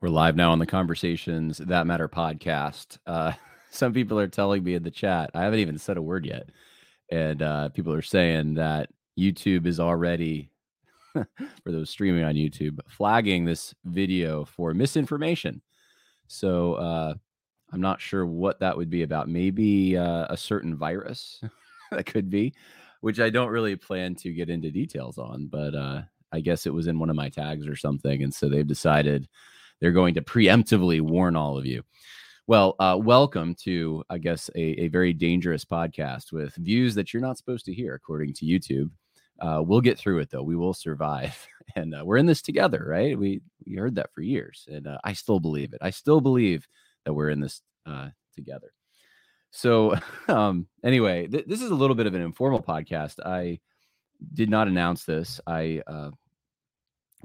We're live now on the Conversations That Matter podcast. Uh, some people are telling me in the chat, I haven't even said a word yet. And uh, people are saying that YouTube is already, for those streaming on YouTube, flagging this video for misinformation. So uh, I'm not sure what that would be about. Maybe uh, a certain virus that could be, which I don't really plan to get into details on, but uh, I guess it was in one of my tags or something. And so they've decided they're going to preemptively warn all of you. Well, uh, welcome to, I guess, a, a, very dangerous podcast with views that you're not supposed to hear, according to YouTube. Uh, we'll get through it though. We will survive, and uh, we're in this together, right? We we heard that for years, and uh, I still believe it. I still believe that we're in this uh, together. So, um, anyway, th- this is a little bit of an informal podcast. I did not announce this. I uh,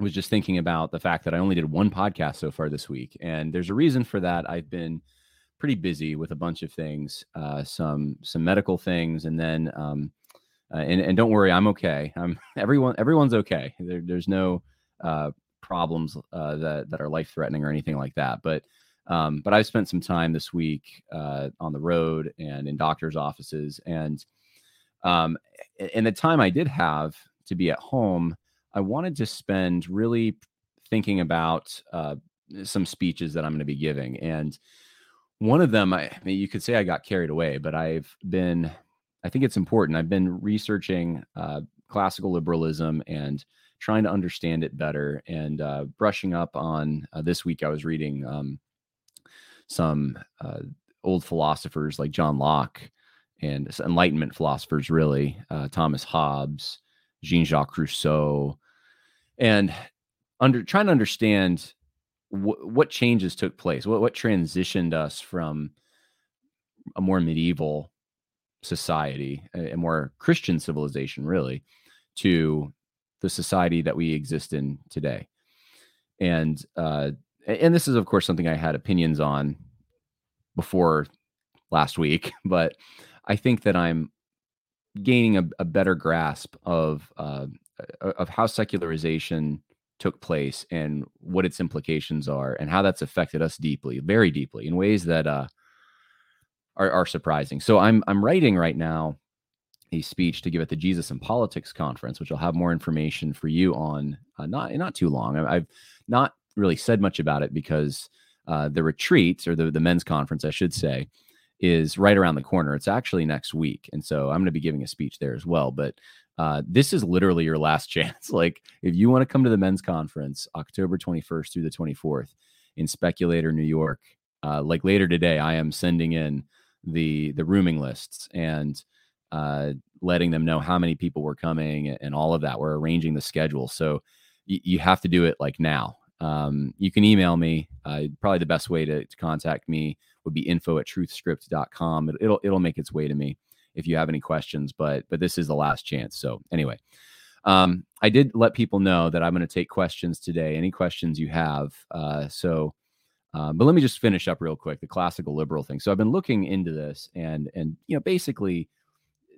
was just thinking about the fact that I only did one podcast so far this week, and there's a reason for that. I've been pretty busy with a bunch of things, uh, some some medical things, and then um, uh, and and don't worry, I'm okay. I'm everyone everyone's okay. There, there's no uh, problems uh, that that are life threatening or anything like that. But um, but I've spent some time this week uh, on the road and in doctors' offices, and um, and the time I did have to be at home I wanted to spend really thinking about uh, some speeches that I'm going to be giving. And one of them, I, I mean, you could say I got carried away, but I've been, I think it's important. I've been researching uh, classical liberalism and trying to understand it better and uh, brushing up on uh, this week. I was reading um, some uh, old philosophers like John Locke and Enlightenment philosophers, really, uh, Thomas Hobbes, Jean Jacques Rousseau, and under trying to understand wh- what changes took place, what what transitioned us from a more medieval society, a, a more Christian civilization, really, to the society that we exist in today. And uh, and this is of course something I had opinions on before last week, but I think that I'm gaining a, a better grasp of uh, of how secularization took place and what its implications are and how that's affected us deeply, very deeply, in ways that uh, are, are surprising. So I'm I'm writing right now a speech to give at the Jesus and Politics conference, which I'll have more information for you on uh, not not too long. I, have not really said much about it because uh, the retreat or the the men's conference, I should say, is right around the corner. It's actually next week, and so I'm going to be giving a speech there as well. But uh, this is literally your last chance. like, if you want to come to the men's conference, October 21st through the 24th in Speculator, New York, uh, like later today, I am sending in the the rooming lists and uh, letting them know how many people were coming and all of that. We're arranging the schedule, so y- you have to do it like now. Um, you can email me. Uh, probably the best way to, to, contact me would be info at truthscript.com. It, it'll it'll make its way to me if you have any questions, but but this is the last chance. So anyway, um, I did let people know that I'm going to take questions today. Any questions you have. Uh, so, uh, but let me just finish up real quick the classical liberal thing. So I've been looking into this, and and you know basically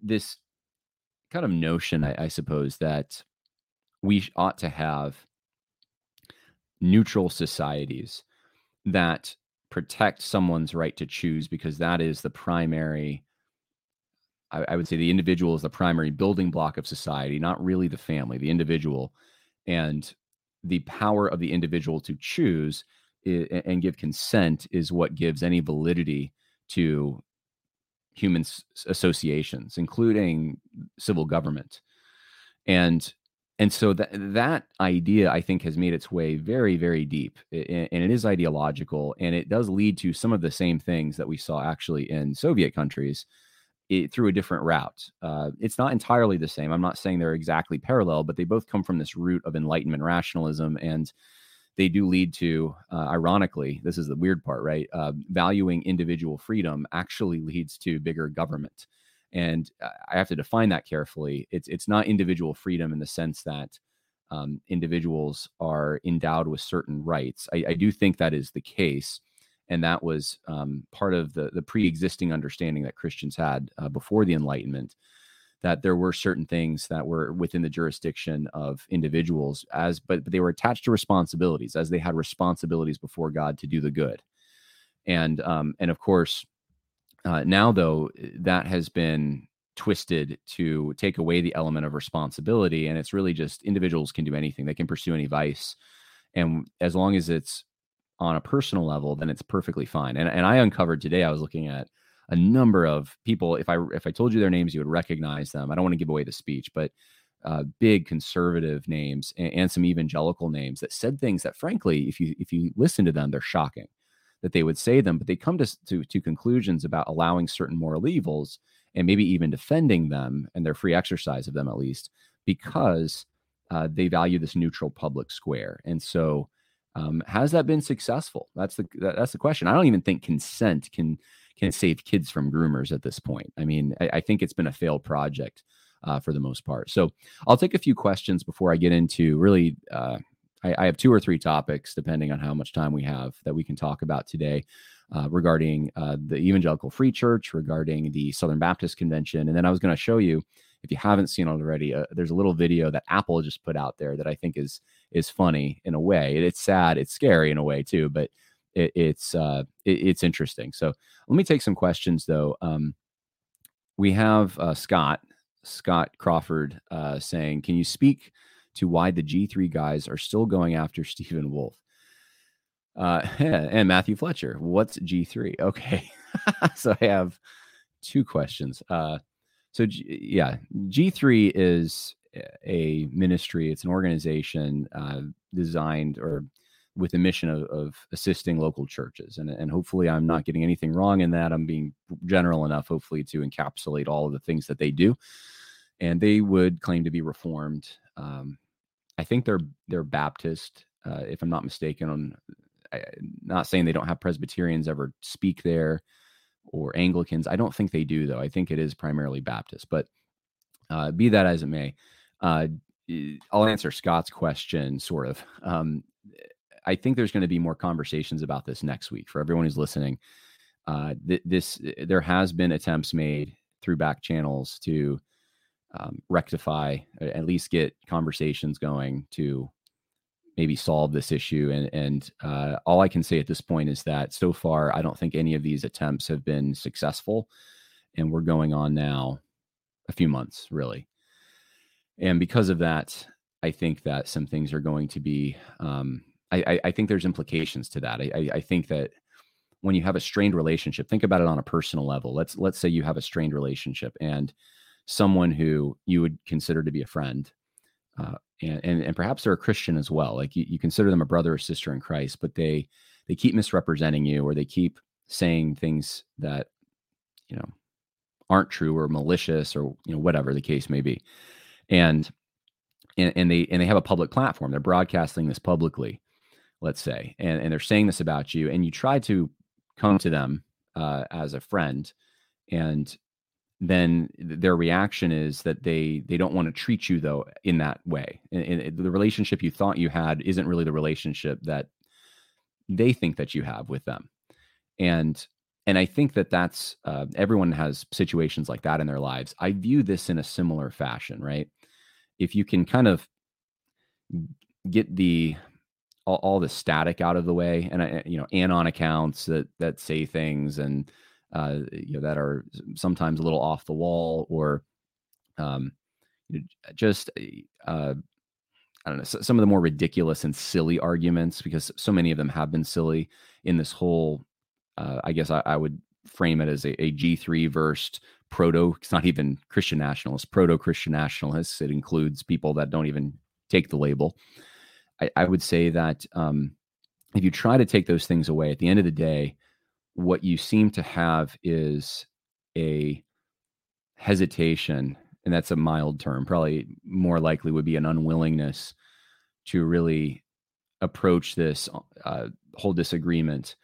this kind of notion, I, I suppose, that we ought to have neutral societies that protect someone's right to choose because that is the primary I, I, would say the individual is the primary building block of society, not really the family, the individual. And the power of the individual to choose and give consent is what gives any validity to human associations, including civil government. And and so that that idea i think has made its way very very deep and it is ideological and it does lead to some of the same things that we saw actually in soviet countries it, through a different route. Uh, it's not entirely the same. I'm not saying they're exactly parallel but they both come from this root of enlightenment rationalism and they do lead to uh, ironically this is the weird part right? Uh, valuing individual freedom actually leads to bigger government. And I have to define that carefully. It's it's not individual freedom in the sense that um, individuals are endowed with certain rights. I, I, do think that is the case, and that was um, part of the the pre-existing understanding that Christians had uh, before the Enlightenment. That there were certain things that were within the jurisdiction of individuals, as but, but they were attached to responsibilities, as they had responsibilities before God to do the good, and um, and of course uh, now, though, that has been twisted to take away the element of responsibility. And it's really just individuals can do anything, they can pursue any vice. And as long as it's on a personal level, then it's perfectly fine. And, and I uncovered today, I was looking at a number of people. If I if I told you their names, you would recognize them. I don't want to give away the speech, but uh, big conservative names and, and, some evangelical names that said things that, frankly, if you if you listen to them, they're shocking that they would say them, but they come to, to, to conclusions about allowing certain moral evils and maybe even defending them and their free exercise of them at least because uh, they value this neutral public square. And so, um, has that been successful? That's the that's the question. I don't even think consent can can save kids from groomers at this point. I mean, I, I think it's been a failed project uh, for the most part. So I'll take a few questions before I get into really uh, I, I, have two or three topics, depending on how much time we have, that we can talk about today uh, regarding uh, the Evangelical Free Church, regarding the Southern Baptist Convention. And then I was going to show you, if you haven't seen already, uh, there's a little video that Apple just put out there that I think is is funny in a way. It's sad, it's scary in a way too, but it, it's uh, it, it's interesting. So let me take some questions though. Um, we have uh, Scott Scott Crawford uh, saying, "Can you speak?" to why the G3 guys are still going after Stephen Wolfe?" Uh, and Matthew Fletcher, what's G3? Okay. so I have two questions. Uh, so, G- yeah, G3 is a ministry, it's an organization uh, designed or with a mission of, of, assisting local churches. And, and hopefully, I'm not getting anything wrong in that. I'm being general enough, hopefully, to encapsulate all of the things that they do. And they would claim to be reformed. Um, I think they're they're Baptist, uh, if I'm not mistaken. On I, not saying they don't have Presbyterians ever speak there or Anglicans. I don't think they do though. I think it is primarily Baptist. But uh, be that as it may, uh, I'll answer Scott's question sort of. Um, I think there's going to be more conversations about this next week for everyone who's listening. Uh, th- this there has been attempts made through back channels to um, rectify, at least get conversations going to maybe solve this issue. And and uh, all I can say at this point is that so far, I don't think any of these attempts have been successful, and we're going on now a few months really. And because of that, I think that some things are going to be. Um, I, I, think there's implications to that. I, I think that when you have a strained relationship, think about it on a personal level. Let's let's say you have a strained relationship and someone who you would consider to be a friend. Uh, and, and, and perhaps they're a Christian as well. Like you, you consider them a brother or sister in Christ, but they they keep misrepresenting you or they keep saying things that you know aren't true or malicious or you know whatever the case may be. And and, and they and they have a public platform. They're broadcasting this publicly, let's say, and, and they're saying this about you, and you try to come to them uh, as a friend and then their reaction is that they they don't want to treat you though in that way and, and, the relationship you thought you had isn't really the relationship that they think that you have with them and and i think that that's uh, everyone has situations like that in their lives i view this in a similar fashion right if you can kind of get the all, all the static out of the way and you know anon accounts that that say things and uh, you know, that are sometimes a little off the wall or um, just uh, I don't know some of the more ridiculous and silly arguments because so many of them have been silly in this whole. Uh, I guess I, I would frame it as a a G3 versed proto. It's not even Christian nationalists, proto Christian nationalists. It includes people that don't even take the label. I, I would say that um, if you try to take those things away, at the end of the day, what you seem to have is a hesitation, and that's a mild term, probably more likely would be an unwillingness to really approach this uh, whole disagreement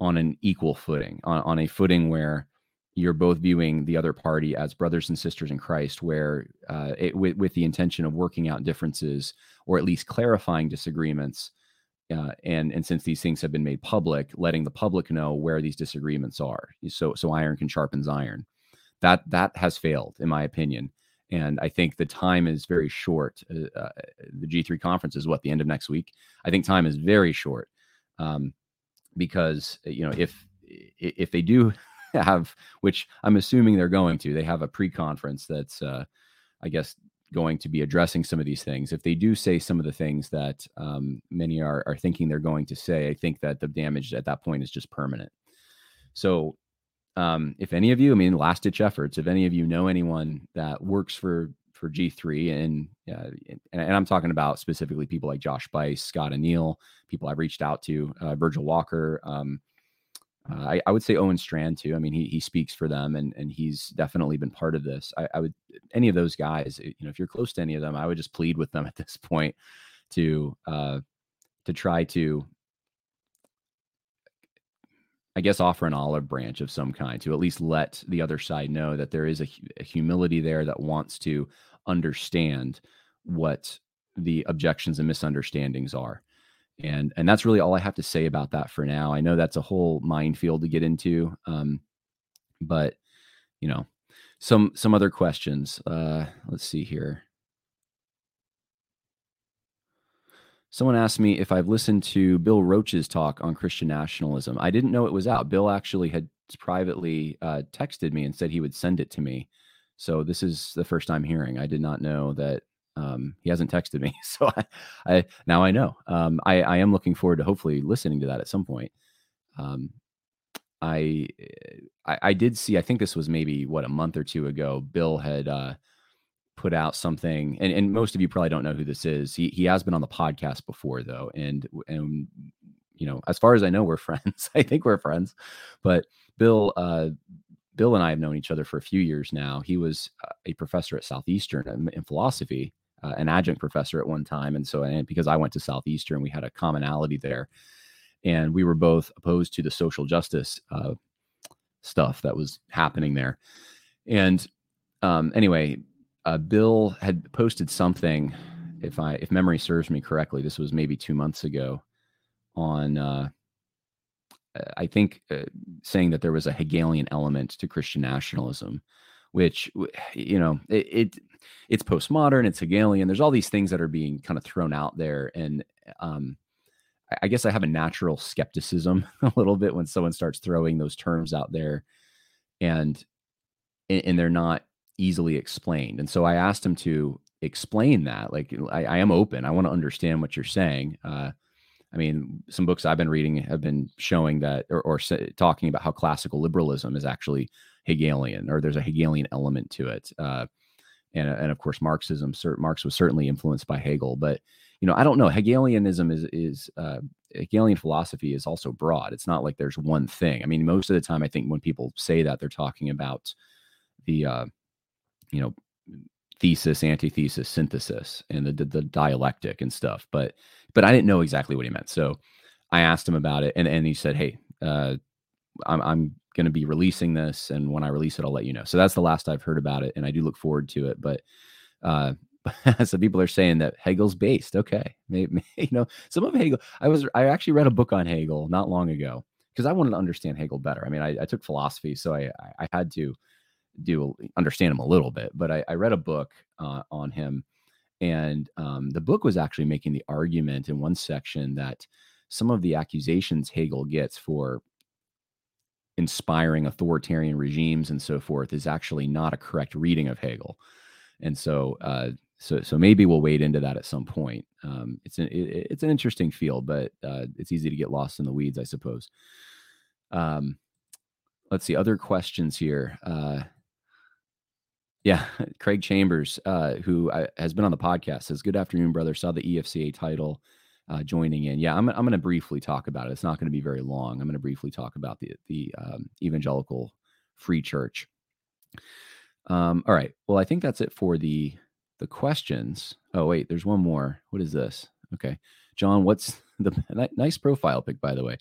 on an equal footing, on, on a footing where you're both viewing the other party as brothers and sisters in Christ, where uh, it, with, with the intention of working out differences or at least clarifying disagreements. Uh, and and since these things have been made public, letting the public know where these disagreements are, so so iron can sharpens iron. That that has failed, in my opinion. And I think the time is very short. Uh, uh the G3 conference is what the end of next week. I think time is very short um, because you know if if they do have, which I'm assuming they're going to, they have a pre-conference that's, uh, I guess, going to be addressing some of these things. If they do say some of the things that um, many are are thinking they're going to say, I think that the damage at that point is just permanent. So, um, if any of you, I mean, last ditch efforts, if any of you know anyone that works for for G3 and, uh, and, and I'm talking about specifically people like Josh Buice, Scott Aniol, people I've reached out to, uh, Virgil Walker, um, uh, I, I, would say Owen Strachan too. I mean, he he speaks for them, and and he's definitely been part of this. I, I, would any of those guys, you know, if you're close to any of them, I would just plead with them at this point to uh, to try to, I guess, offer an olive branch of some kind to at least let the other side know that there is a, a humility there that wants to understand what the objections and misunderstandings are. And and that's really all i have to say about that for now. I know that's a whole minefield to get into um, but you know some some other questions uh, let's see here. Someone asked me if i've listened to bill roach's talk on christian nationalism. I didn't know it was out. Bill actually had privately uh, texted me and said he would send it to me so this is the first time hearing i did not know that um, he hasn't texted me, so I, I now I know. Um, I, I am looking forward to hopefully listening to that at some point. Um, I, I, I did see. I think this was maybe what a month or two ago. Bill had uh, put out something, and, and most of you probably don't know who this is. He he has been on the podcast before though, and and you know, as far as I know, we're friends. I think we're friends, but Bill uh, Bill and I have known each other for a few years now. He was uh, a professor at Southeastern in philosophy, uh, an adjunct professor at one time, and so and because I went to Southeastern, we had a commonality there, and we were both opposed to the social justice uh, stuff that was happening there. And um, anyway, uh, Bill had posted something, if I if memory serves me correctly, this was maybe two months ago, on uh, I think uh, saying that there was a Hegelian element to Christian nationalism, which you know it, it it's postmodern, it's Hegelian. There's all these things that are being kind of thrown out there, and um, I guess I have a natural skepticism a little bit when someone starts throwing those terms out there, and and they're not easily explained. And so I asked him to explain that. Like I, I am open. I want to understand what you're saying. Uh, I mean, some books I've been reading have been showing that, or, or talking about how classical liberalism is actually Hegelian, or there's a Hegelian element to it. Uh, and, and of course, Marxism. Marx was certainly influenced by Hegel, but you know, I don't know. Hegelianism is is uh, Hegelian philosophy is also broad. It's not like there's one thing. I mean, most of the time, I think when people say that, they're talking about the uh, you know thesis, antithesis, synthesis, and the, the, the dialectic and stuff. But but I didn't know exactly what he meant, so I asked him about it, and and he said, "Hey, uh, I'm I'm going to be releasing this, and when I release it, I'll let you know." So that's the last I've heard about it, and I do look forward to it. But uh, people are saying that Hegel's based. Okay, maybe, you know some of Hegel. I was I actually read a book on Hegel not long ago because I wanted to understand Hegel better. I mean, I, I took philosophy, so I I had to do understand him a little bit. But I, I read a book uh, on him, and um, the book was actually making the argument in one section that some of the accusations Hegel gets for inspiring authoritarian regimes and so forth is actually not a correct reading of Hegel. And so, uh, so, so maybe we'll wade into that at some point. Um, it's an it, it's an interesting field, but uh, it's easy to get lost in the weeds, I suppose. Um, let's see other questions here. Uh, yeah, Craig Chambers, uh, who uh, has been on the podcast, says, "Good afternoon, brother. Saw the EFCA title." Uh, joining in, yeah, I'm, I'm going to briefly talk about it. It's not going to be very long. I'm going to briefly talk about the the um, evangelical free church. Um, all right. Well, I think that's it for the the questions. Oh wait, there's one more. What is this? Okay, John, what's the nice profile pic by the way?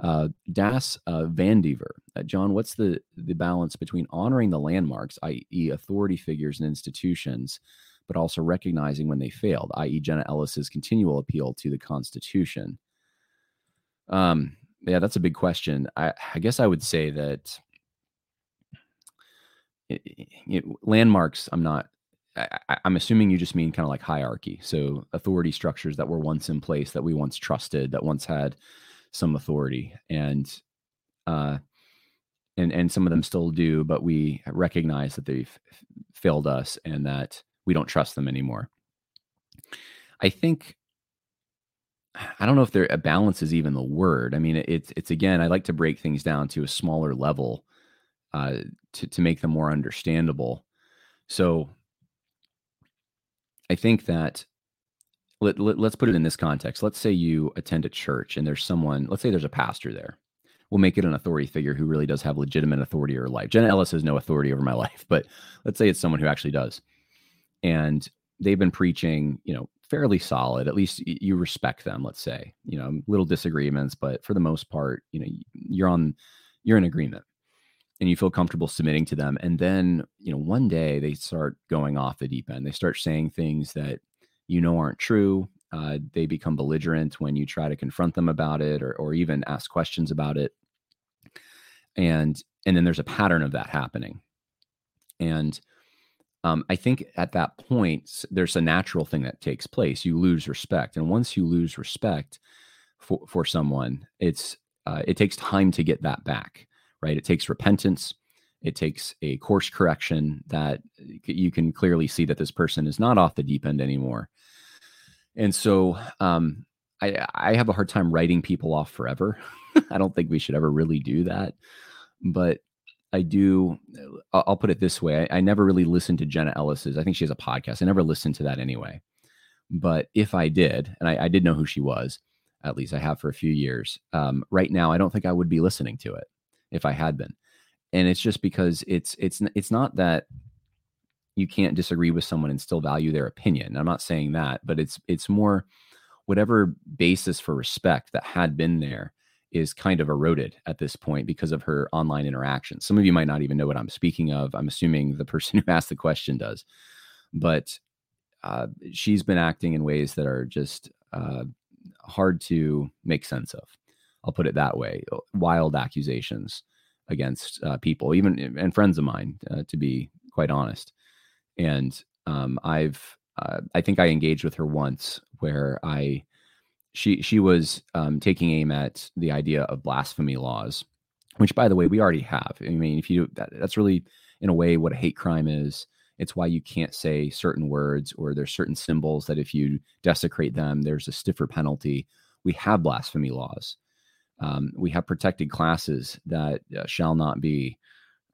Uh, das uh, Vandiver. Uh, John, what's the the balance between honoring the landmarks, i.e., authority figures and institutions, but also recognizing when they failed, i.e., Jenna Ellis's continual appeal to the Constitution? Um, yeah, that's a big question. I, I guess I would say that it, it, landmarks. I'm not. I, I'm assuming you just mean kind of like hierarchy. So authority structures that were once in place, that we once trusted, that once had some authority and uh and and some of them still do but we recognize that they've failed us and that we don't trust them anymore. I think i don't know if there a balance is even the word. I mean it's it's again i like to break things down to a smaller level uh to to make them more understandable. So i think that let, let, us put it in this context. Let's say you attend a church and there's someone, let's say there's a pastor there. We'll make it an authority figure who really does have legitimate authority over life. Jenna Ellis has no authority over my life, but let's say it's someone who actually does. And they've been preaching, you know, fairly solid. At least you respect them, let's say. You know, little disagreements, but for the most part, you know, you're on you're in agreement and you feel comfortable submitting to them. And then, you know, one day they start going off the deep end. They start saying things that you know aren't true. Uh, they become belligerent when you try to confront them about it or, or even ask questions about it. And and then there's a pattern of that happening. And um, I think at that point, there's a natural thing that takes place. You lose respect, and once you lose respect for for someone, it's uh, it takes time to get that back. Right? It takes repentance. It takes a course correction that you can clearly see that this person is not off the deep end anymore. And so um, I, I have a hard time writing people off forever. I don't think we should ever really do that. But I do, I'll put it this way I, I never really listened to Jenna Ellis's. I think she has a podcast. I never listened to that anyway. But if I did, and I, I did know who she was, at least I have for a few years, um, right now, I don't think I would be listening to it if I had been. And it's just because it's it's it's not that you can't disagree with someone and still value their opinion. I'm not saying that, but it's it's more whatever basis for respect that had been there is kind of eroded at this point because of her online interaction. Some of you might not even know what I'm speaking of. I'm assuming the person who asked the question does, but uh, she's been acting in ways that are just uh, hard to make sense of. I'll put it that way. Wild accusations against uh, people, even and friends of mine, uh, to be quite honest and um, I've uh, I think I engaged with her once where I she she was um, taking aim at the idea of blasphemy laws, which by the way we already have. I mean, if you that, that's really in a way what a hate crime is. It's why you can't say certain words or there's certain symbols that if you desecrate them, there's a stiffer penalty. We have blasphemy laws. Um, we have protected classes that uh, shall not be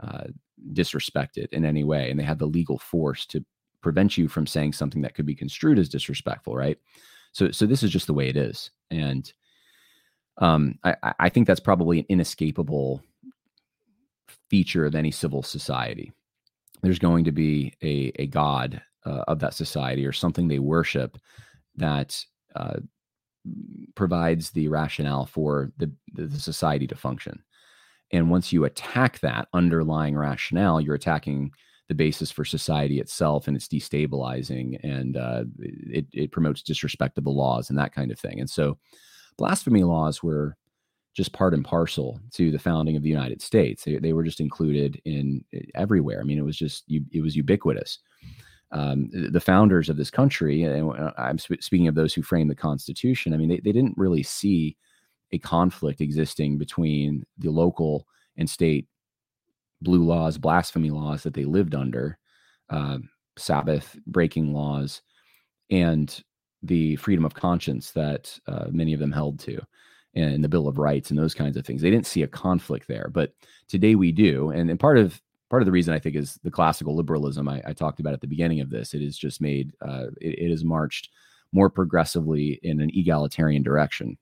uh, disrespected in any way and they have the legal force to prevent you from saying something that could be construed as disrespectful right? So so this is just the way it is and um i i think that's probably an inescapable feature of any civil society. There's going to be a a god uh, of that society or something they worship that uh, provides the rationale for the, the society to function and once you attack that underlying rationale, you're attacking the basis for society itself, and it's destabilizing and uh, it, it promotes disrespect of the laws and that kind of thing. And so, blasphemy laws were just part and parcel to the founding of the United States. They, they were just included in eh, everywhere. I mean, it was just it was ubiquitous. Um, the founders of this country, and I'm speaking of those who framed the Constitution. I mean, they, they didn't really see a conflict existing between the local and state blue laws, blasphemy laws that they lived under, uh, Sabbath breaking laws, and the freedom of conscience that uh, many of them held to. and the Bill of Rights and those kinds of things. They didn't see a conflict there, but today we do. And, and part of part of the reason I think is the classical liberalism I, I talked about at the beginning of this. It is just made uh, it, it has marched more progressively in an egalitarian direction.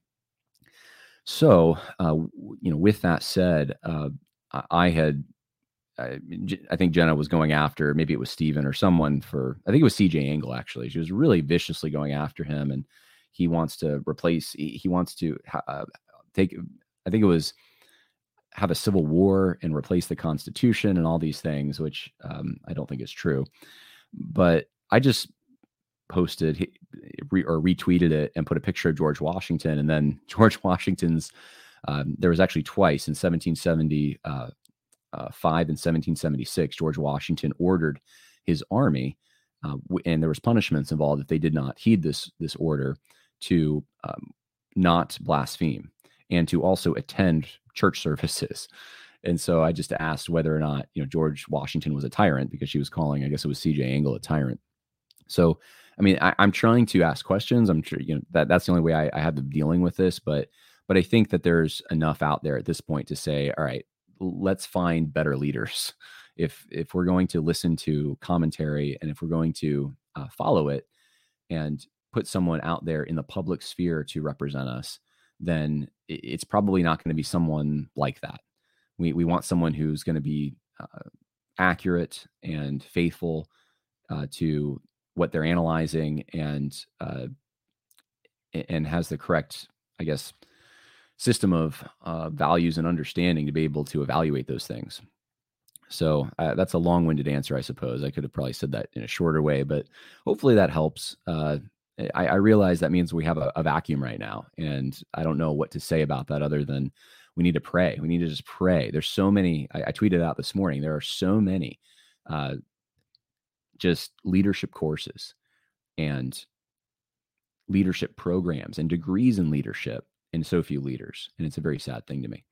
So, uh, you know, with that said, uh, I had, I, I, think Jenna was going after, maybe it was Steven or someone for, I think it was CJ Engel actually. She was really viciously going after him and he wants to replace, he, he wants to uh, take, I think it was have a civil war and replace the Constitution and all these things, which um, I don't think is true. But I just posted or retweeted it and put a picture of George Washington. And then George Washington's, um, there was actually twice in 1775 uh, uh, and 1776, George Washington ordered his army, uh, and there was punishments involved if they did not heed this this order to um, not blaspheme and to also attend church services. And so I just asked whether or not, you know, George Washington was a tyrant because she was calling, I guess it was CJ Engel a tyrant. So, I mean, I, am trying to ask questions. I'm sure, you know, that that's the only way I, I have of dealing with this. But, but I think that there's enough out there at this point to say, all right, let's find better leaders. If, if we're going to listen to commentary and if we're going to uh, follow it and put someone out there in the public sphere to represent us, then it's probably not going to be someone like that. We, we want someone who's going to be uh, accurate and faithful uh, to what they're analyzing and uh, and has the correct, I guess, system of uh, values and understanding to be able to evaluate those things. So uh, that's a long-winded answer, I suppose. I could have probably said that in a shorter way, but hopefully that helps. Uh, I, I realize that means we have a, a, vacuum right now, and I don't know what to say about that other than we need to pray. We need to just pray. There's so many. I, I tweeted out this morning. There are so many, uh, just leadership courses, and leadership programs and degrees in leadership, and so few leaders, and it's a very sad thing to me.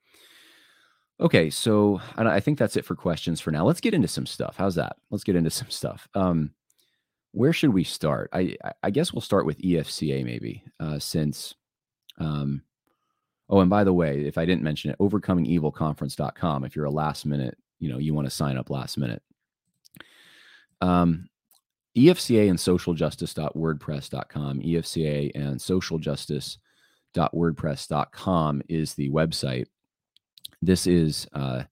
Okay, so I think that's it for questions for now. Let's get into some stuff. How's that? Let's get into some stuff. Um, where should we start? I I guess we'll start with EFCA maybe, uh, since. Um, oh, and by the way, if I didn't mention it, overcomingevilconference.com. If you're a last minute, you know, you want to sign up last minute. Um, EFCA and socialjustice.wordpress.com. EFCA and socialjustice.wordpress.com is the website. This is uh,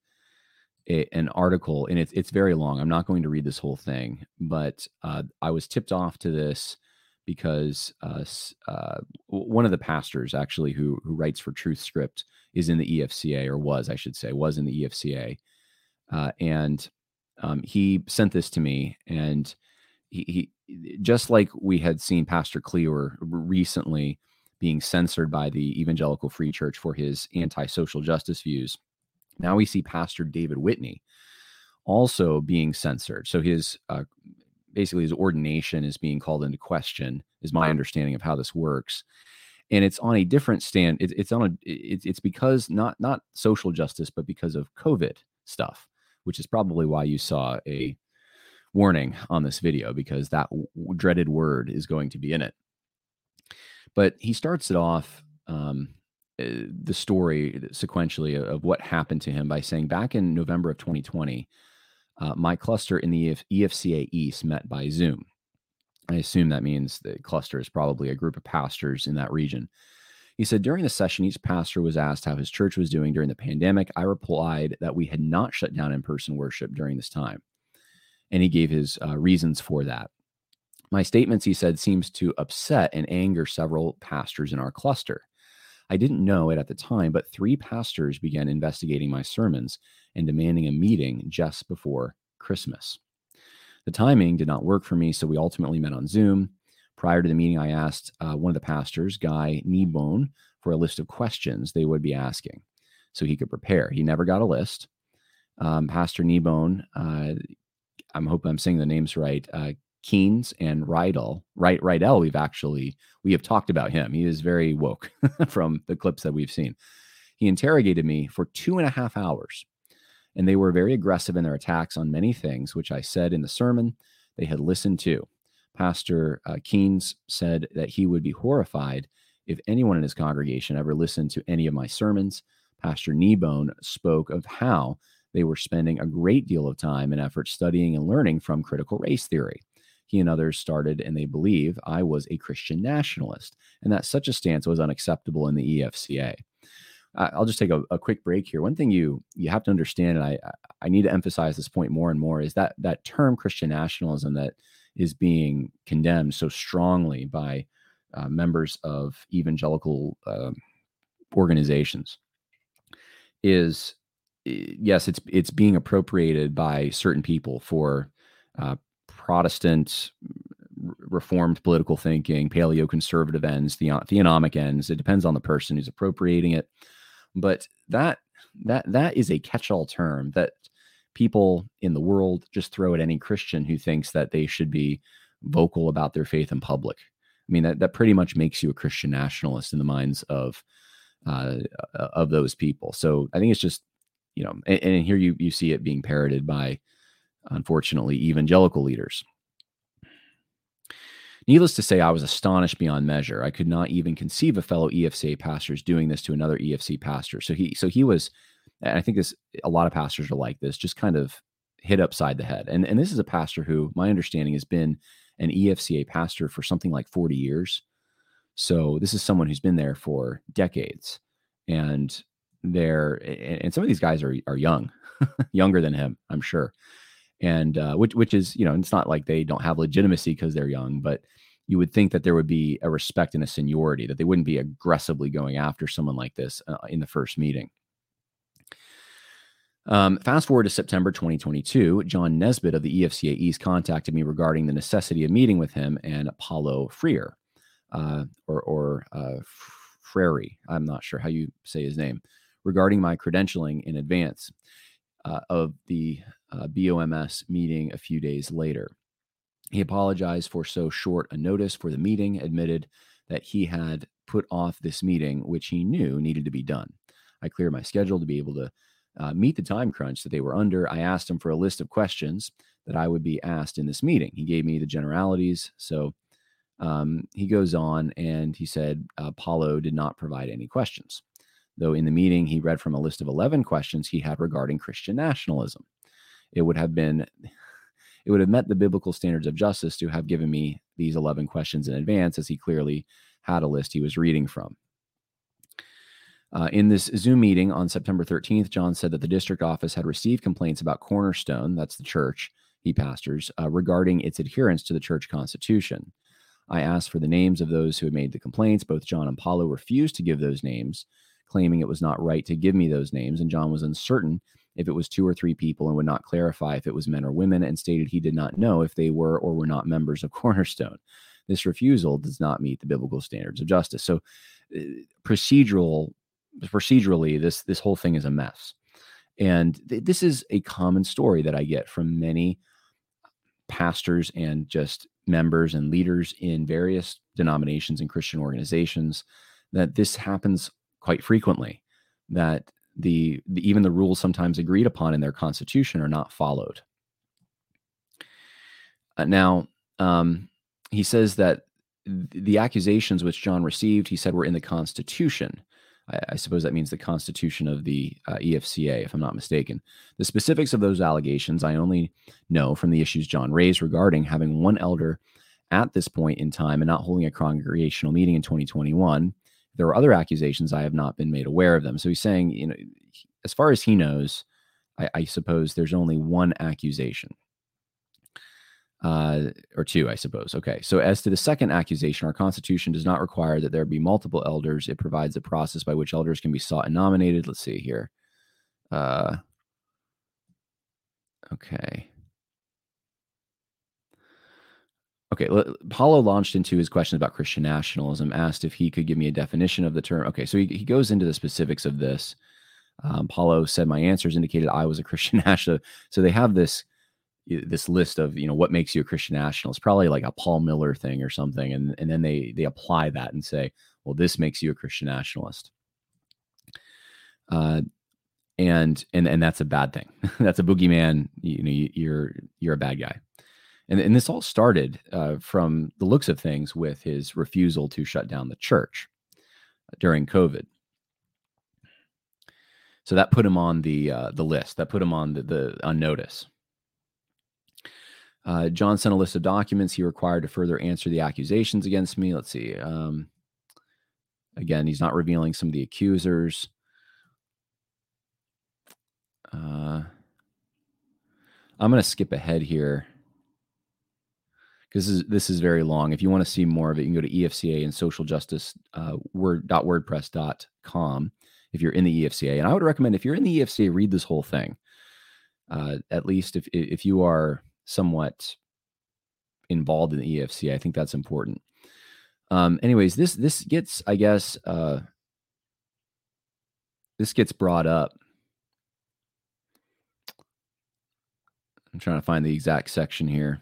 a, an article, and it's it's very long. I'm not going to read this whole thing, but uh, I was tipped off to this because uh, uh, one of the pastors actually who who writes for Truth Script is in the EFCA, or was I should say, was in the EFCA, uh, and um, he sent this to me, and he, he just like we had seen Pastor Cleaver recently being censored by the Evangelical Free Church for his anti-social justice views now we see Pastor David Whitney also being censored. So his uh, basically his ordination is being called into question. Is my understanding of how this works, and it's on a different stand. It, it's on a it, it's because not not social justice, but because of COVID stuff, which is probably why you saw a warning on this video because that w- dreaded word is going to be in it. But he starts it off um, uh, the story sequentially of what happened to him by saying back in November of 2020, uh, my cluster in the EFCA East met by Zoom. I assume that means the cluster is probably a group of pastors in that region. He said during the session, each pastor was asked how his church was doing during the pandemic. I replied that we had not shut down in person worship during this time. And he gave his uh, reasons for that. My statements, he said, seems to upset and anger several pastors in our cluster. I didn't know it at the time, but three pastors began investigating my sermons and demanding a meeting just before Christmas. The timing did not work for me, so we ultimately met on Zoom. Prior to the meeting, I asked uh, one of the pastors, Guy Kneebone, for a list of questions they would be asking so he could prepare. He never got a list. Um, Pastor Kneebone, uh, I'm hoping I'm saying the names right, uh, Keynes and Rydell, right, Rydell, we've actually we have talked about him. He is very woke from the clips that we've seen. He interrogated me for two and a half hours, and they were very aggressive in their attacks on many things, which I said in the sermon they had listened to. Pastor uh, Keynes said that he would be horrified if anyone in his congregation ever listened to any of my sermons, Pastor Kneebone spoke of how they were spending a great deal of time and effort studying and learning from critical race theory. He and others started, and they believe I was a Christian nationalist, and that such a stance was unacceptable in the EFCA. I'll just take a, a, quick break here. One thing you you have to understand, and I I need to emphasize this point more and more, is that that term Christian nationalism that is being condemned so strongly by uh, members of evangelical uh, organizations is yes, it's it's being appropriated by certain people for uh, Protestant reformed political thinking, paleo conservative ends, the theonomic ends. It depends on the person who's appropriating it, but that that that is a catch-all term that people in the world just throw at any Christian who thinks that they should be vocal about their faith in public. I mean that that pretty much makes you a Christian nationalist in the minds of uh, of those people. So I think it's just you know, and, and here you you see it being parroted by, unfortunately, evangelical leaders. Needless to say, I was astonished beyond measure. I could not even conceive of fellow EFCA pastors doing this to another EFC pastor. So he, so he was, and I think this, a lot of pastors are like this, just kind of hit upside the head. And and this is a pastor who, my understanding, has been an EFCA pastor for something like forty years. So this is someone who's been there for decades, and there and some of these guys are are young younger than him i'm sure and uh, which which is you know it's not like they don't have legitimacy because they're young but you would think that there would be a respect and a seniority that they wouldn't be aggressively going after someone like this uh, in the first meeting um, fast forward to September 2022, John Nesbitt of the EFCA East contacted me regarding the necessity of meeting with him and Paulo Freer, uh, or, or uh, Freire. I'm not sure how you say his name regarding my credentialing in advance uh, of the uh, BOMS meeting a few days later. He apologized for so short a notice for the meeting, admitted that he had put off this meeting, which he knew needed to be done. I cleared my schedule to be able to uh, meet the time crunch that they were under. I asked him for a list of questions that I would be asked in this meeting. He gave me the generalities. So um, he goes on and he said uh, Paulo did not provide any questions though in the meeting he read from a list of 11 questions he had regarding Christian nationalism. It would have been it would have met the biblical standards of justice to have given me these 11 questions in advance as he clearly had a list he was reading from. Uh, in this Zoom meeting on September 13th, John said that the district office had received complaints about Cornerstone, that's the church he pastors, uh, regarding its adherence to the church constitution. I asked for the names of those who had made the complaints. Both John and Paulo refused to give those names, claiming it was not right to give me those names, and John was uncertain if it was two or three people and would not clarify if it was men or women, and stated he did not know if they were or were not members of Cornerstone. This refusal does not meet the biblical standards of justice. So, uh, procedural, procedurally, this this whole thing is a mess, and th- this is a common story that I get from many pastors and just members and leaders in various denominations and Christian organizations that this happens quite frequently that the, the, even the rules sometimes agreed upon in their constitution are not followed. Uh, now, um, he says that the accusations which John received, he said, were in the Constitution. I, I suppose that means the Constitution of the uh, EFCA, if I'm not mistaken. The specifics of those allegations I only know from the issues John raised regarding having one elder at this point in time and not holding a congregational meeting in 2021 there are other accusations I have not been made aware of them. So he's saying, you know, as far as he knows, I, I suppose there's only one accusation. Uh, or two, I suppose. Okay. So, as to the second accusation, our Constitution does not require that there be multiple elders. It provides a process by which elders can be sought and nominated. Let's see here. Uh, okay. Okay, Paulo launched into his questions about Christian nationalism, asked if he could give me a definition of the term. Okay, so he, he goes into the specifics of this. Um, Paulo said my answers indicated I was a Christian nationalist. So they have this this list of you know what makes you a Christian nationalist, probably like a Paul Miller thing or something, and and then they they apply that and say, well, this makes you a Christian nationalist. Uh, and and and that's a bad thing. that's a boogeyman. You know, you're you're a bad guy. And, and this all started uh, from the looks of things with his refusal to shut down the church. during COVID. So that put him on the uh, the list. That put him on the, the on notice. Uh, John sent a list of documents he required to further answer the accusations against me. Let's see. Um, again, he's not revealing some of the accusers. Uh, I'm going to skip ahead here because this is this is very long. If you want to see more of it, you can go to EFCA and social justice uh, word wordpress.com if you're in the EFCA. And I would recommend if you're in the EFCA, read this whole thing. Uh, at least if if you are somewhat involved in the EFC. I think that's important. Um, anyways, this this gets, I guess, uh, this gets brought up I'm trying to find the exact section here.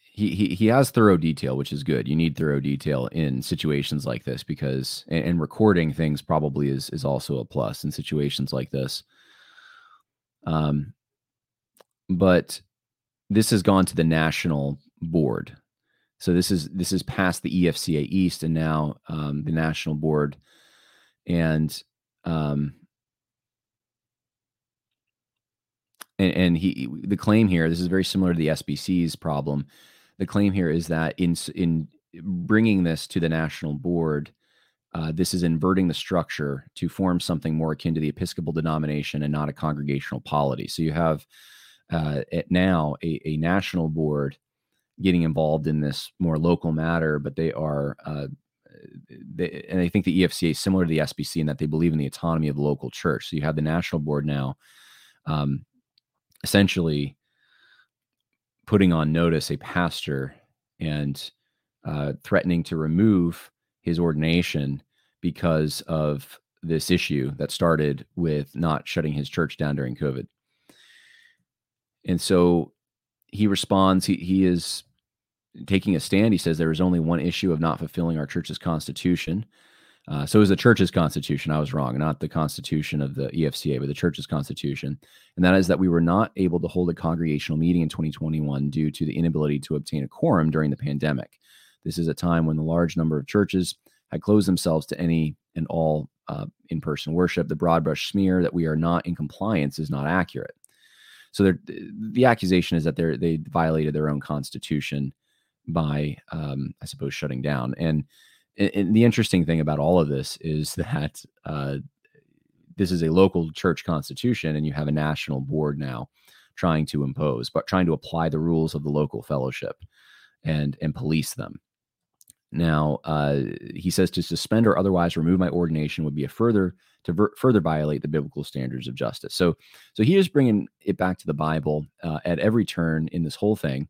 He, he, he has thorough detail, which is good. You need thorough detail in situations like this because, and, and recording things probably is is also a plus in situations like this. Um, but this has gone to the national board, so this is this is past the EFCA East and now um, the national board, and um, and, and he the claim here this is very similar to the SBC's problem. The claim here is that in in bringing this to the national board, uh, this is inverting the structure to form something more akin to the Episcopal denomination and not a congregational polity. So you have uh, now a, a, national board getting involved in this more local matter, but they are, uh, they, and I think the EFCA is similar to the SBC in that they believe in the autonomy of the local church. So you have the national board now um, essentially putting on notice a pastor and uh, threatening to remove his ordination because of this issue that started with not shutting his church down during COVID. And so he responds, he, he is taking a stand. He says there is only one issue of not fulfilling our church's constitution. Uh, so it was the church's constitution. I was wrong, not the constitution of the EFCA, but the church's constitution. And that is that we were not able to hold a congregational meeting in 2021 due to the inability to obtain a quorum during the pandemic. This is a time when the large number of churches had closed themselves to any and all uh, in person worship. The broad brush smear that we are not in compliance is not accurate. So the accusation is that they violated their own constitution by, um, I suppose, shutting down. And and the interesting thing about all of this is that uh, this is a local church constitution and you have a national board now trying to impose but trying to apply the rules of the local fellowship and and police them now uh, he says to suspend or otherwise remove my ordination would be a further to ver- further violate the biblical standards of justice so so he is bringing it back to the bible uh, at every turn in this whole thing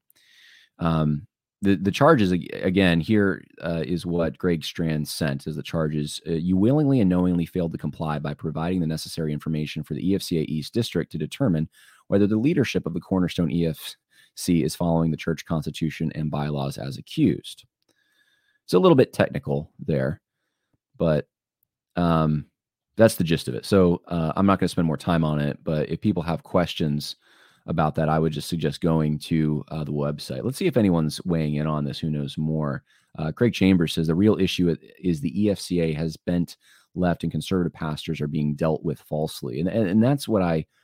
um, the the charges again here uh, is what Greg Strand sent as the charges. Uh, you willingly and knowingly failed to comply by providing the necessary information for the EFCA East District to determine whether the leadership of the Cornerstone EFC is following the church constitution and bylaws as accused. It's a little bit technical there, but um, that's the gist of it. So uh, I'm not going to spend more time on it. But if people have questions about that, I would just suggest going to uh, the website. Let's see if anyone's weighing in on this. Who knows more? Uh, Craig Chambers says the real issue is the EFCA has bent left and conservative pastors are being dealt with falsely, and and, and that's what I.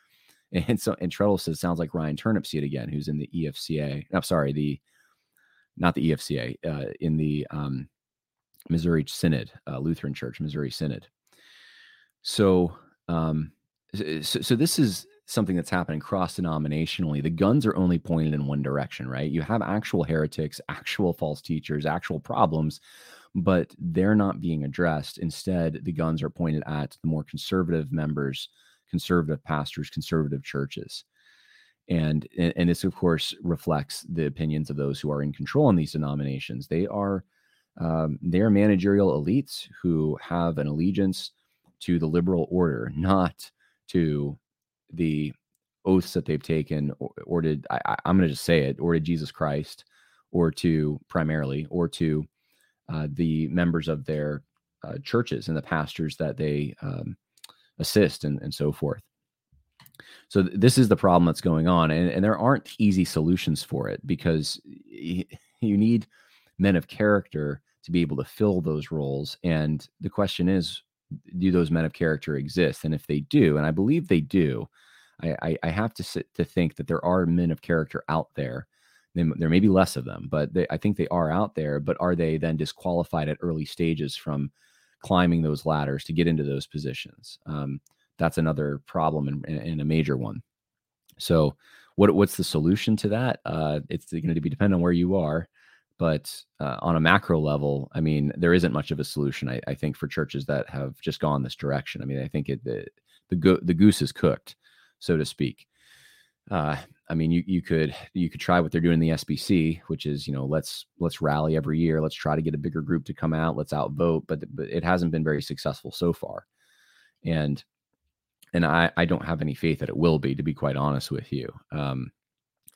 And so and Treadle says sounds like Ryan Turnipseed again, who's in the EFCA. I'm sorry, the not the EFCA, uh, in the um, Missouri Synod, uh, Lutheran Church, Missouri Synod. So, um, so, so this is something that's happening cross denominationally, the guns are only pointed in one direction, right? You have actual heretics, actual false teachers, actual problems, but they're not being addressed. Instead, the guns are pointed at the more conservative members, conservative pastors, conservative churches. And, and this, of course, reflects the opinions of those who are in control in these denominations. They are um, they are managerial elites who have an allegiance to the liberal order, not to the oaths that they've taken or, or did I, am going to just say it or to jesus christ or to primarily or to uh, the members of their uh, churches and the pastors that they um, assist and, and so forth so th- this is the problem that's going on and, and there aren't easy solutions for it because y- you need men of character to be able to fill those roles. And the question is, do those men of character exist? And if they do, and I believe they do, I, I, I have to sit to think that there are men of character out there. There may be less of them, but they, I think they are out there. But are they then disqualified at early stages from climbing those ladders to get into those positions? Um, that's another problem and, and, a major one. So, what what's the solution to that? Uh, it's going to be depend on where you are. But uh, on a macro level, I mean, there isn't much of a solution. I, I, think for churches that have just gone this direction. I mean, I think it, the the, go- the goose is cooked, so to speak. Uh, I mean, you you could you could try what they're doing in the SBC, which is you know let's let's rally every year, let's try to get a bigger group to come out, let's outvote, but but it hasn't been very successful so far, and and I I don't have any faith that it will be, to be quite honest with you. Um,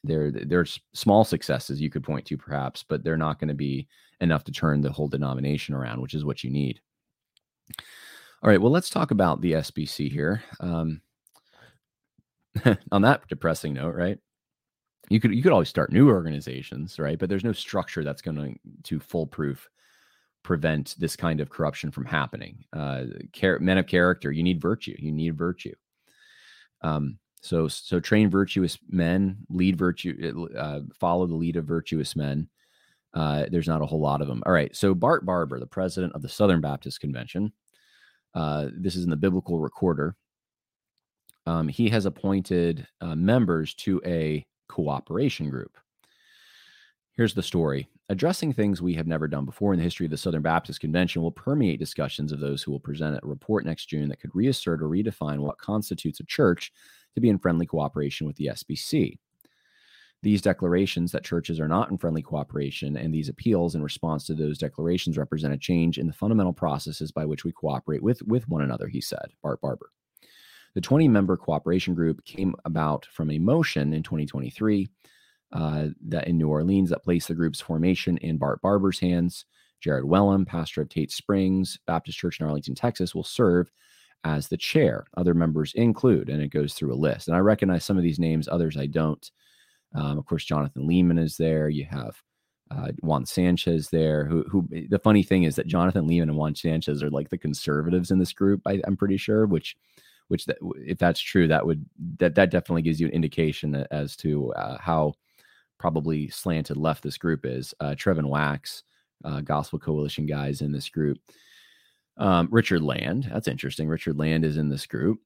there there's small successes you could point to perhaps but they're not going to be enough to turn the whole denomination around which is what you need all right well let's talk about the sbc here um, on that depressing note right you could you could always start new organizations right but there's no structure that's going to foolproof prevent this kind of corruption from happening uh, men of character you need virtue you need virtue um, so, so train virtuous men, lead virtue, uh, follow the lead of virtuous men. Uh, there's not a whole lot of them. All right. So Bart Barber, the president of the Southern Baptist Convention, uh, this is in the Biblical Recorder. Um, he has appointed uh, members to a cooperation group. Here's the story. Addressing things we have never done before in the history of the Southern Baptist Convention will permeate discussions of those who will present a report next June that could reassert or redefine what constitutes a church to be in friendly cooperation with the SBC. These declarations that churches are not in friendly cooperation and these appeals in response to those declarations represent a change in the fundamental processes by which we cooperate with, with one another, he said, Bart Barber. The 20 member cooperation group came about from a motion in 2023 uh, that in New Orleans that placed the group's formation in Bart Barber's hands. Jared Wellman, pastor of Tate Springs Baptist Church in Arlington, Texas, will serve as the chair. Other members include, and it goes through a list. And I recognize some of these names, others I don't. Um, of course, Jonathan Leeman is there. You have uh, Juan Sanchez there. Who, who the funny thing is that Jonathan Leeman and Juan Sanchez are like the conservatives in this group. I, am pretty sure. Which, which that, if that's true, that would that that definitely gives you an indication as to uh, how probably slanted left this group is. Uh, Trevin Wax, uh, Gospel Coalition guys in this group. Um, Richard Land, that's interesting. Richard Land is in this group.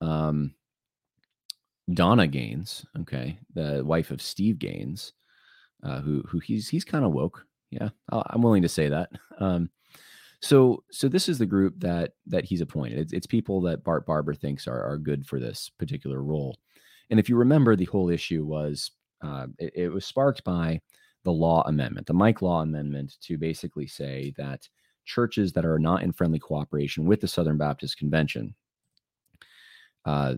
Um, Donna Gaines, okay, the wife of Steve Gaines, uh, who who he's he's kind of woke. Yeah, i am willing to say that. Um, so so this is the group that that he's appointed. It's, it's people that Bart Barber thinks are are good for this particular role. And if you remember, the whole issue was uh, it, it was sparked by the law amendment, the Mike Law amendment, to basically say that churches that are not in friendly cooperation with the Southern Baptist Convention, uh,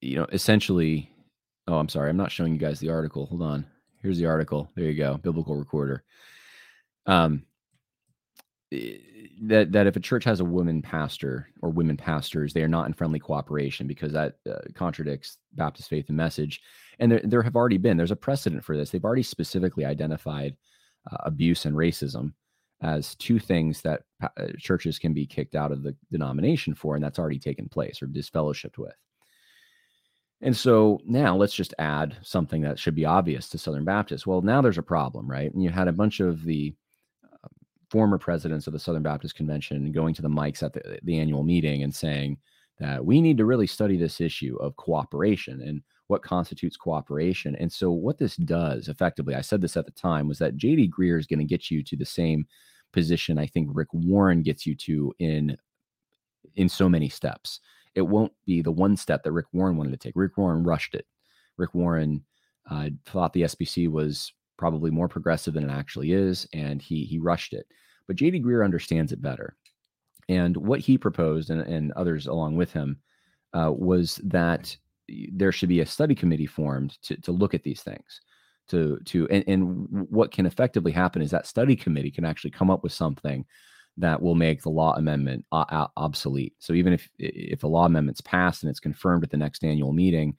you know, essentially, oh, I'm sorry, I'm not showing you guys the article. Hold on. Here's the article. There you go, Biblical Recorder. Um, that that if a church has a woman pastor or women pastors, they are not in friendly cooperation because that uh, contradicts Baptist faith and message. And there, there have already been there's a precedent for this. They've already specifically identified uh, abuse and racism as two things that uh, churches can be kicked out of the denomination for, and that's already taken place or disfellowshipped with. And so now let's just add something that should be obvious to Southern Baptists. Well, now there's a problem, right? And you had a bunch of the uh, former presidents of the Southern Baptist Convention going to the mics at the, the annual meeting and saying that we need to really study this issue of cooperation and what constitutes cooperation. And so, what this does effectively, I said this at the time, was that JD Greear is going to get you to the same position I think Rick Warren gets you to in in so many steps. It won't be the one step that Rick Warren wanted to take. Rick Warren rushed it. Rick Warren uh, thought the SBC was probably more progressive than it actually is, and he he rushed it. But JD Greear understands it better. And what he proposed, and, and others along with him, uh, was that there should be a study committee formed to, to look at these things to to and, and what can effectively happen is that study committee can actually come up with something that will make the law amendment obsolete. So even if if the law amendment's passed and it's confirmed at the next annual meeting,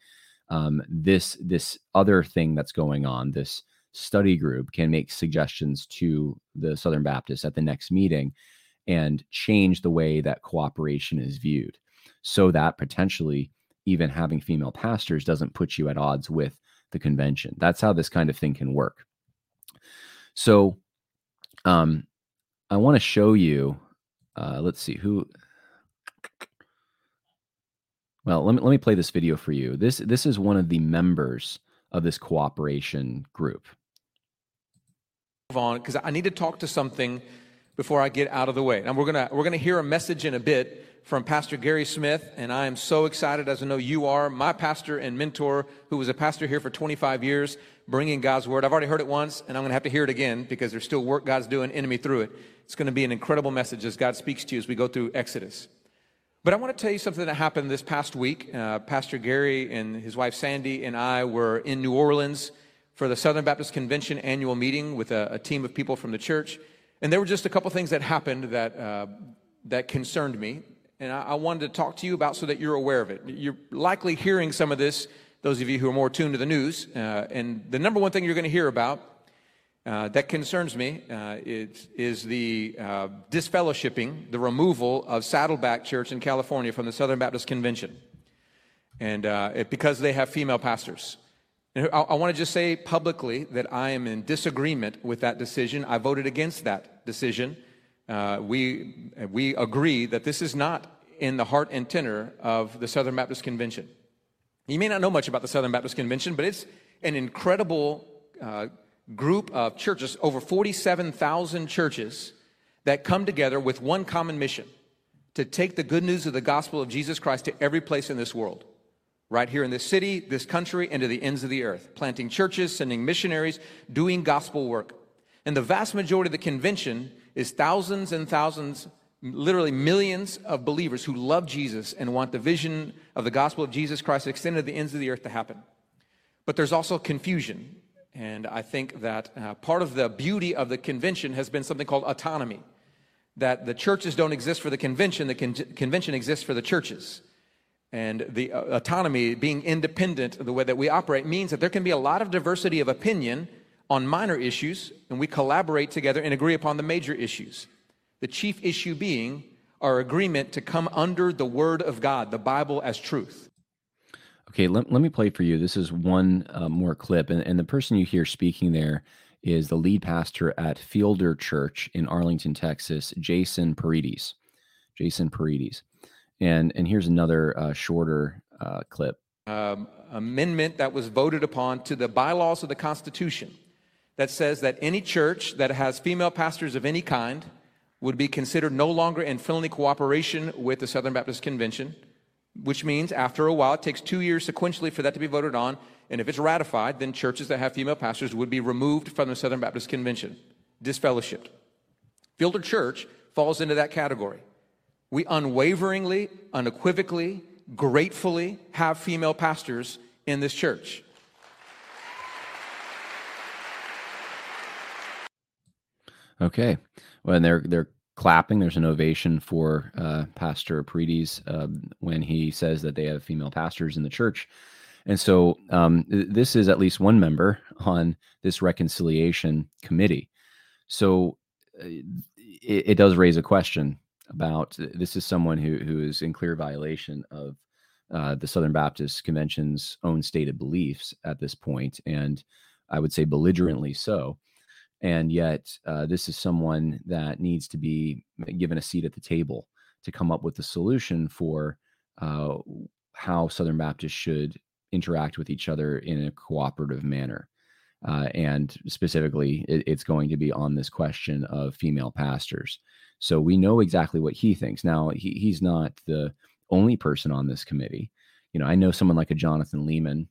um, this this other thing that's going on, this study group can make suggestions to the Southern Baptists at the next meeting and change the way that cooperation is viewed so that potentially even having female pastors doesn't put you at odds with the convention. That's how this kind of thing can work. So um, I want to show you, uh, let's see who. Well, let me let me play this video for you. This this is one of the members of this cooperation group. On because I need to talk to something before I get out of the way. And we're gonna we're gonna hear a message in a bit from Pastor Gary Smith, and I am so excited, as I know you are, my pastor and mentor, who was a pastor here for 25 years, bringing God's word. I've already heard it once, and I'm going to have to hear it again because there's still work God's doing in me through it. It's going to be an incredible message as God speaks to you as we go through Exodus. But I want to tell you something that happened this past week. Uh, pastor Gary and his wife Sandy and I were in New Orleans for the Southern Baptist Convention annual meeting with a, a team of people from the church. And there were just a couple things that happened that, uh, that concerned me and I, I wanted to talk to you about so that you're aware of it. You're likely hearing some of this, those of you who are more tuned to the news. Uh, and the number one thing you're going to hear about uh, that concerns me uh, the uh, disfellowshipping, the removal of Saddleback Church in California from the Southern Baptist Convention. And uh, it, because they have female pastors. And I, I want to just say publicly that I am in disagreement with that decision. I voted against that decision uh, we, we agree that this is not in the heart and tenor of the Southern Baptist Convention. You may not know much about the Southern Baptist Convention, but it's an incredible uh, group of churches, over 47,000 churches, that come together with one common mission to take the good news of the gospel of Jesus Christ to every place in this world. Right here in this city, this country, and to the ends of the earth. Planting churches, sending missionaries, doing gospel work. And the vast majority of the convention is thousands and thousands, literally millions of believers who love Jesus and want the vision of the gospel of Jesus Christ extended to the ends of the earth to happen. But there's also confusion. And I think that uh, part of the beauty of the convention has been something called autonomy. That the churches don't exist for the convention, the con- convention exists for the churches. And the uh, autonomy, being independent, the way that we operate, means that there can be a lot of diversity of opinion on minor issues, and we collaborate together and agree upon the major issues. The chief issue being our agreement to come under the Word of God, the Bible as truth. Okay, let, let me play for you. This is one uh, more clip, and, and the person you hear speaking there is the lead pastor at Fielder Church in Arlington, Texas, Jason Paredes. Jason Paredes. And, and here's another uh, shorter uh, clip. Um, amendment that was voted upon to the bylaws of the Constitution that says that any church that has female pastors of any kind would be considered no longer in friendly cooperation with the Southern Baptist Convention, which means after a while, it takes two years sequentially for that to be voted on. And if it's ratified, then churches that have female pastors would be removed from the Southern Baptist Convention, disfellowshipped. Fielder Church falls into that category. We unwaveringly, unequivocally, gratefully have female pastors in this church. Okay. Well, and they're they're clapping. There's an ovation for uh, Pastor Paredes uh, when he says that they have female pastors in the church. And so um, this is at least one member on this reconciliation committee. So uh, it, it, does raise a question about this is someone who, who is in clear violation of uh, the Southern Baptist Convention's own stated beliefs at this point, and I would say belligerently so and yet uh, this is someone that needs to be given a seat at the table to come up with a solution for uh, how Southern Baptists should interact with each other in a cooperative manner. Uh, and specifically, it, it's going to be on this question of female pastors. So we know exactly what he thinks. Now, he, he's not the only person on this committee. You know, I know someone like a Jonathan Leeman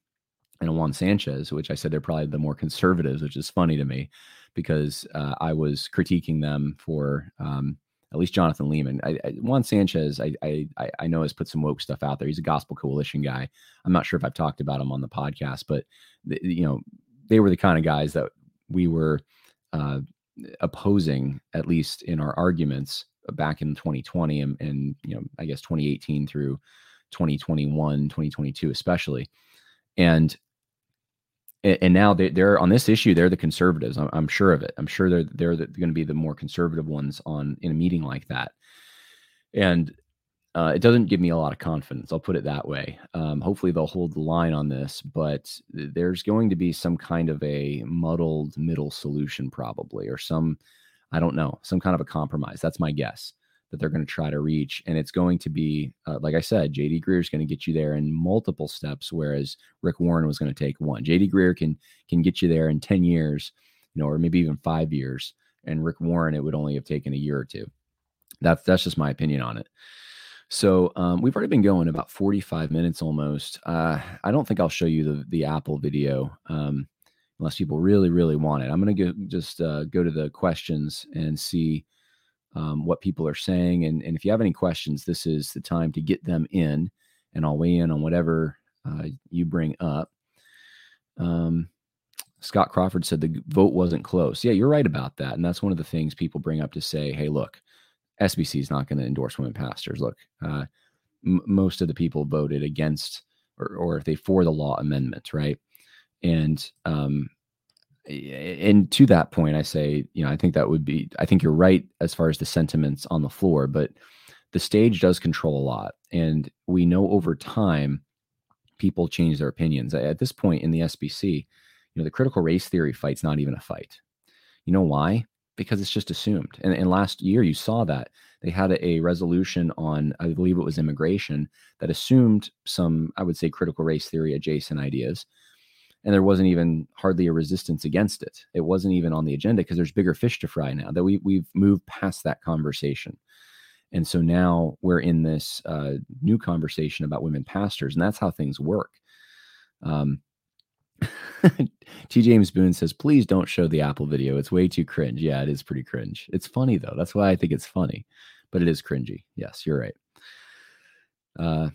and Juan Sanchez, which I said they're probably the more conservatives, which is funny to me because uh, I was critiquing them for um, at least Jonathan Leeman. I, I, Juan Sanchez, I, I, I know has put some woke stuff out there. He's a Gospel Coalition guy. I'm not sure if I've talked about him on the podcast, but you know they were the kind of guys that we were uh, opposing, at least in our arguments back in 2020 and, and you know I guess 2018 through 2021, 2022 especially. And and, now they, are on this issue. They're the conservatives. I'm, I'm sure of it. I'm sure they're they're, the, going to be the more conservative ones on in a meeting like that. And uh, it doesn't give me a lot of confidence. I'll put it that way. Um, hopefully, they'll hold the line on this, but there's going to be some kind of a muddled middle solution, probably, or some, I don't know, some kind of a compromise. That's my guess that they're going to try to reach. And it's going to be, uh, like I said, JD Greear is going to get you there in multiple steps, whereas Rick Warren was going to take one. JD Greear can can get you there in 10 years, you know, or maybe even five years. And Rick Warren, it would only have taken a year or two. That's that's just my opinion on it. So um, we've already been going about 45 minutes almost. Uh, I don't think I'll show you the the Apple video um, unless people really really want it. I'm going to just uh, go to the questions and see um, what people are saying. And, and if you have any questions, this is the time to get them in, and I'll weigh in on whatever uh, you bring up. Um, Scott Crawford said the vote wasn't close. Yeah, you're right about that. And that's one of the things people bring up to say, hey, look, SBC is not going to endorse women pastors. Look, uh, m- most of the people voted against or, or they for the law amendment, right? And um, and to that point, I say, you know, I think that would be, I think you're right as far as the sentiments on the floor, but the stage does control a lot. And we know over time, people change their opinions. At this point in the SBC, you know, the critical race theory fight's not even a fight. You know why? Because it's just assumed. And, and last year, you saw that they had a, a resolution on, I believe it was immigration, that assumed some, I would say, critical race theory adjacent ideas and there wasn't even hardly a resistance against it. It wasn't even on the agenda because there's bigger fish to fry now that we we've moved past that conversation. And so now we're in this uh, new conversation about women pastors, and that's how things work. Um, T. James Boone says, please don't show the Apple video. It's way too cringe. Yeah, it is pretty cringe. It's funny though. That's why I think it's funny, but it is cringy. Yes, you're right. Uh,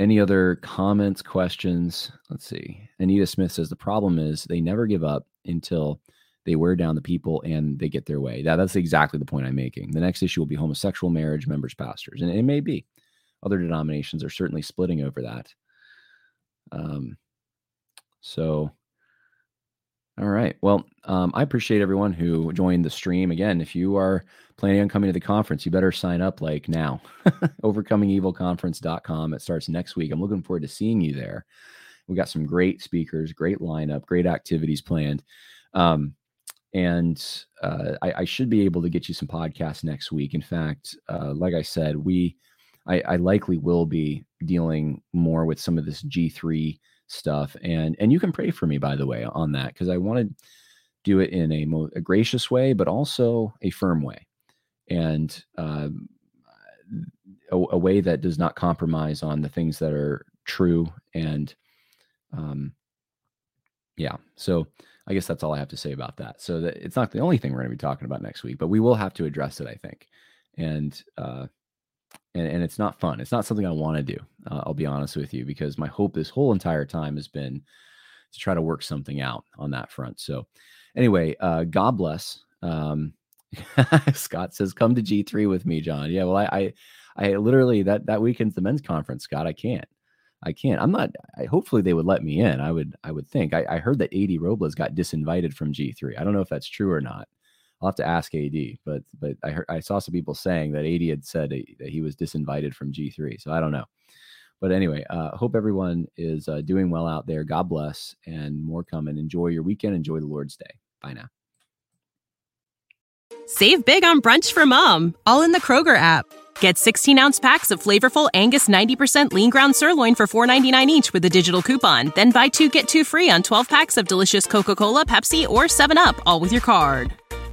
any other comments, questions? Let's see. Anita Smith says the problem is they never give up until they wear down the people and they get their way. That, that's exactly the point I'm making. The next issue will be homosexual marriage, members, pastors. And it may be. Other denominations are certainly splitting over that. Um, so all right. Well, um, I appreciate everyone who joined the stream. Again, if you are planning on coming to the conference, you better sign up like now. Overcomingevilconference.com. It starts next week. I'm looking forward to seeing you there. We got some great speakers, great lineup, great activities planned. Um, and uh, I, I, should be able to get you some podcasts next week. In fact, uh, like I said, we I, I likely will be dealing more with some of this G3 stuff and and you can pray for me by the way on that because i want to do it in a, mo- a gracious way but also a firm way and um, a, a, way that does not compromise on the things that are true and um, yeah so i guess that's all i have to say about that so that it's not the only thing we're going to be talking about next week but we will have to address it i think and uh, and, and it's not fun. It's not something I want to do. Uh, I'll be honest with you, because my hope this whole entire time has been to try to work something out on that front. So, anyway, uh, God bless. Um, Scott says, "Come to G three with me, Jon." Yeah, well, I, I, I literally that that weekend's the men's conference. Scott, I can't. I can't. I'm not. I, hopefully, they would let me in. I would. I would think. I, I heard that AD Robles got disinvited from G3. I don't know if that's true or not. I'll have to ask AD, but but I heard, I saw some people saying that AD had said that he was disinvited from G3, so I don't know. But anyway, uh, hope everyone is uh, doing well out there. God bless, and more come. And Enjoy your weekend. Enjoy the Lord's Day. Bye now. Save big on brunch for mom, all in the Kroger app. Get 16 ounce packs of flavorful Angus 90% lean ground sirloin for $4.99 each with a digital coupon. Then buy two get two free on 12 packs of delicious Coca Cola, Pepsi, or 7UP, all with your card.